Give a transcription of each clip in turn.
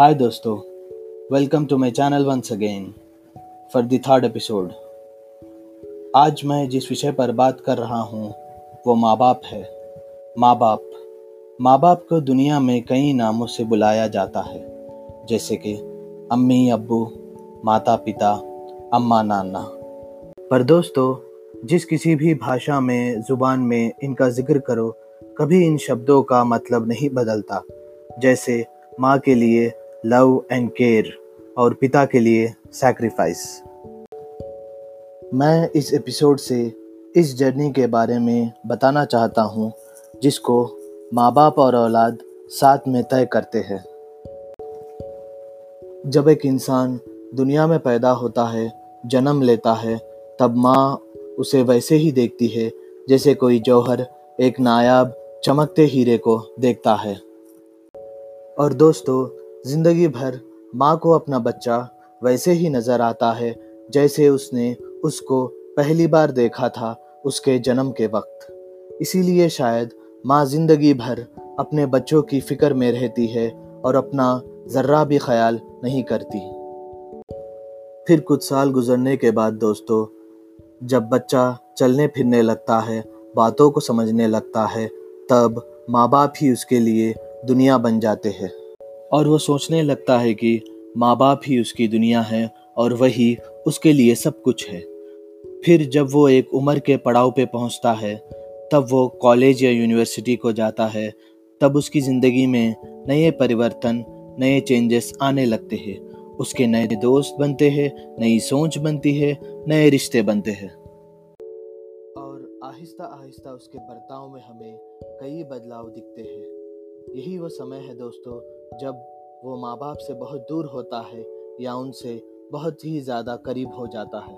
Hi दोस्तों, welcome to my channel once again for third episode आज मैं जिस विषय पर बात कर रहा हूँ वो माँ बाप है। माँ बाप माँ बाप को दुनिया में कई नामों से बुलाया जाता है। जैसे कि अम्मी अब्बू माता पिता अम्मा नाना पर दोस्तों जिस किसी भी भाषा में ज़ुबान में इनका ज़िक्र करो कभी इन शब्दों का मतलब नहीं बदलता। जैसे माँ के लिए लव एंड केयर और पिता के लिए सैक्रिफाइस मैं इस एपिसोड से इस जर्नी के बारे में बताना चाहता हूँ, जिसको माँ बाप और औलाद साथ में तय करते हैं। जब एक इंसान दुनिया में पैदा होता है, जन्म लेता है, तब माँ उसे वैसे ही देखती है, जैसे कोई जौहर एक नायाब चमकते हीरे को देखता है। और दोस्तों ज़िंदगी भर माँ को अपना बच्चा वैसे ही नज़र आता है, जैसे उसने उसको पहली बार देखा था उसके जन्म के वक्त। इसीलिए शायद माँ ज़िंदगी भर अपने बच्चों की फ़िक्र में रहती है और अपना ज़र्रा भी ख्याल नहीं करती। फिर कुछ साल गुजरने के बाद दोस्तों, जब बच्चा चलने फिरने लगता है, बातों को समझने लगता है, तब माँ बाप ही उसके लिए दुनिया बन जाते हैं। और वो सोचने लगता है कि माँ बाप ही उसकी दुनिया है और वही उसके लिए सब कुछ है। फिर जब वो एक उम्र के पड़ाव पे पहुँचता है, तब वो कॉलेज या यूनिवर्सिटी को जाता है, तब उसकी ज़िंदगी में नए परिवर्तन, नए चेंजेस आने लगते हैं। उसके नए दोस्त बनते हैं, नई सोच बनती है, नए रिश्ते बनते हैं। और आहिस्ता आहिस्ता उसके बर्ताव में हमें कई बदलाव दिखते हैं। यही वो समय है दोस्तों जब वो माँ बाप से बहुत दूर होता है या उनसे बहुत ही ज़्यादा करीब हो जाता है।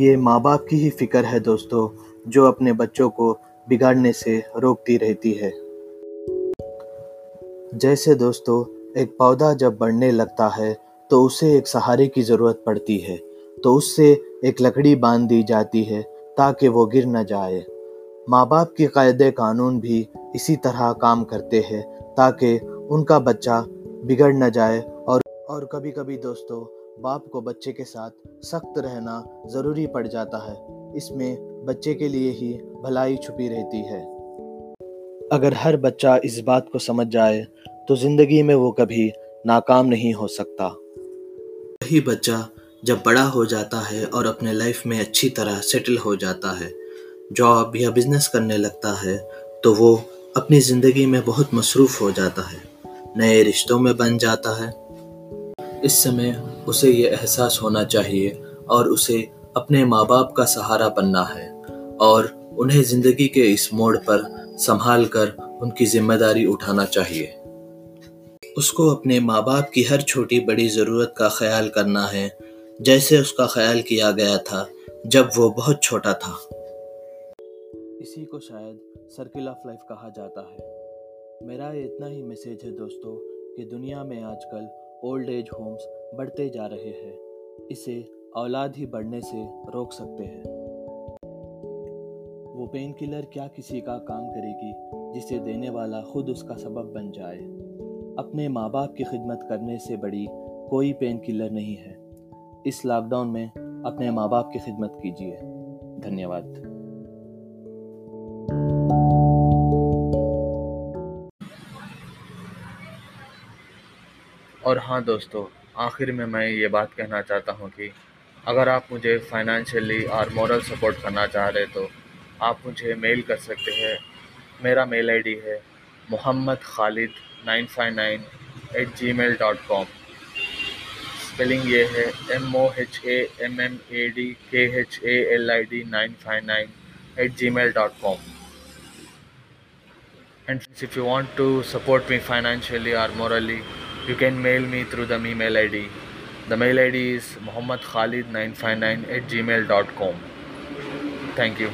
ये माँ बाप की ही फ़िक्र है दोस्तों, जो अपने बच्चों को बिगाड़ने से रोकती रहती है। जैसे दोस्तों, एक पौधा जब बढ़ने लगता है तो उसे एक सहारे की ज़रूरत पड़ती है तो उससे एक लकड़ी बाँध दी जाती है, ताकि वो गिर न जाए। माँ बाप के कायदे कानून भी इसी तरह काम करते हैं ताकि उनका बच्चा बिगड़ न जाए और और कभी कभी दोस्तों, बाप को बच्चे के साथ सख्त रहना ज़रूरी पड़ जाता है। इसमें बच्चे के लिए ही भलाई छुपी रहती है। अगर हर बच्चा इस बात को समझ जाए तो ज़िंदगी में वो कभी नाकाम नहीं हो सकता। वही बच्चा जब बड़ा हो जाता है और अपने लाइफ में अच्छी तरह सेटल हो जाता है, जॉब या बिज़नेस करने लगता है तो वो अपनी ज़िंदगी में बहुत मसरूफ़ हो जाता है, नए रिश्तों में बन जाता है। इस समय उसे ये एहसास होना चाहिए और उसे अपने माँ बाप का सहारा बनना है और उन्हें ज़िंदगी के इस मोड़ पर संभाल कर उनकी ज़िम्मेदारी उठाना चाहिए। उसको अपने माँ बाप की हर छोटी बड़ी ज़रूरत का ख्याल करना है, जैसे उसका ख्याल किया गया था जब वो बहुत छोटा था। इसी को शायद सर्किल ऑफ़ लाइफ कहा जाता है। मेरा इतना ही मैसेज है दोस्तों कि दुनिया में आजकल ओल्ड एज होम्स बढ़ते जा रहे हैं। इसे औलाद ही बढ़ने से रोक सकते हैं। वो पेन किलर क्या किसी का काम करेगी जिसे देने वाला खुद उसका सबब बन जाए? अपने माँ बाप की खिदमत करने से बड़ी कोई पेन किलर नहीं है। इस लॉकडाउन में अपने माँ बाप की खिदमत कीजिए। धन्यवाद। और हाँ दोस्तों, आखिर में मैं ये बात कहना चाहता हूँ कि अगर आप मुझे फाइनेंशियली और मॉरल सपोर्ट करना चाह रहे तो आप मुझे मेल कर सकते हैं। मेरा मेल आईडी है Mohammad Khalid nine five nine eight Gmail dot com. Spelling ये है M O H A M M A D K H A L I D nine five nine eight Gmail dot com. And if you want to support me financially or morally you can mail me through the email id the mail id is muhammadkhalid959 at gmail.com thank you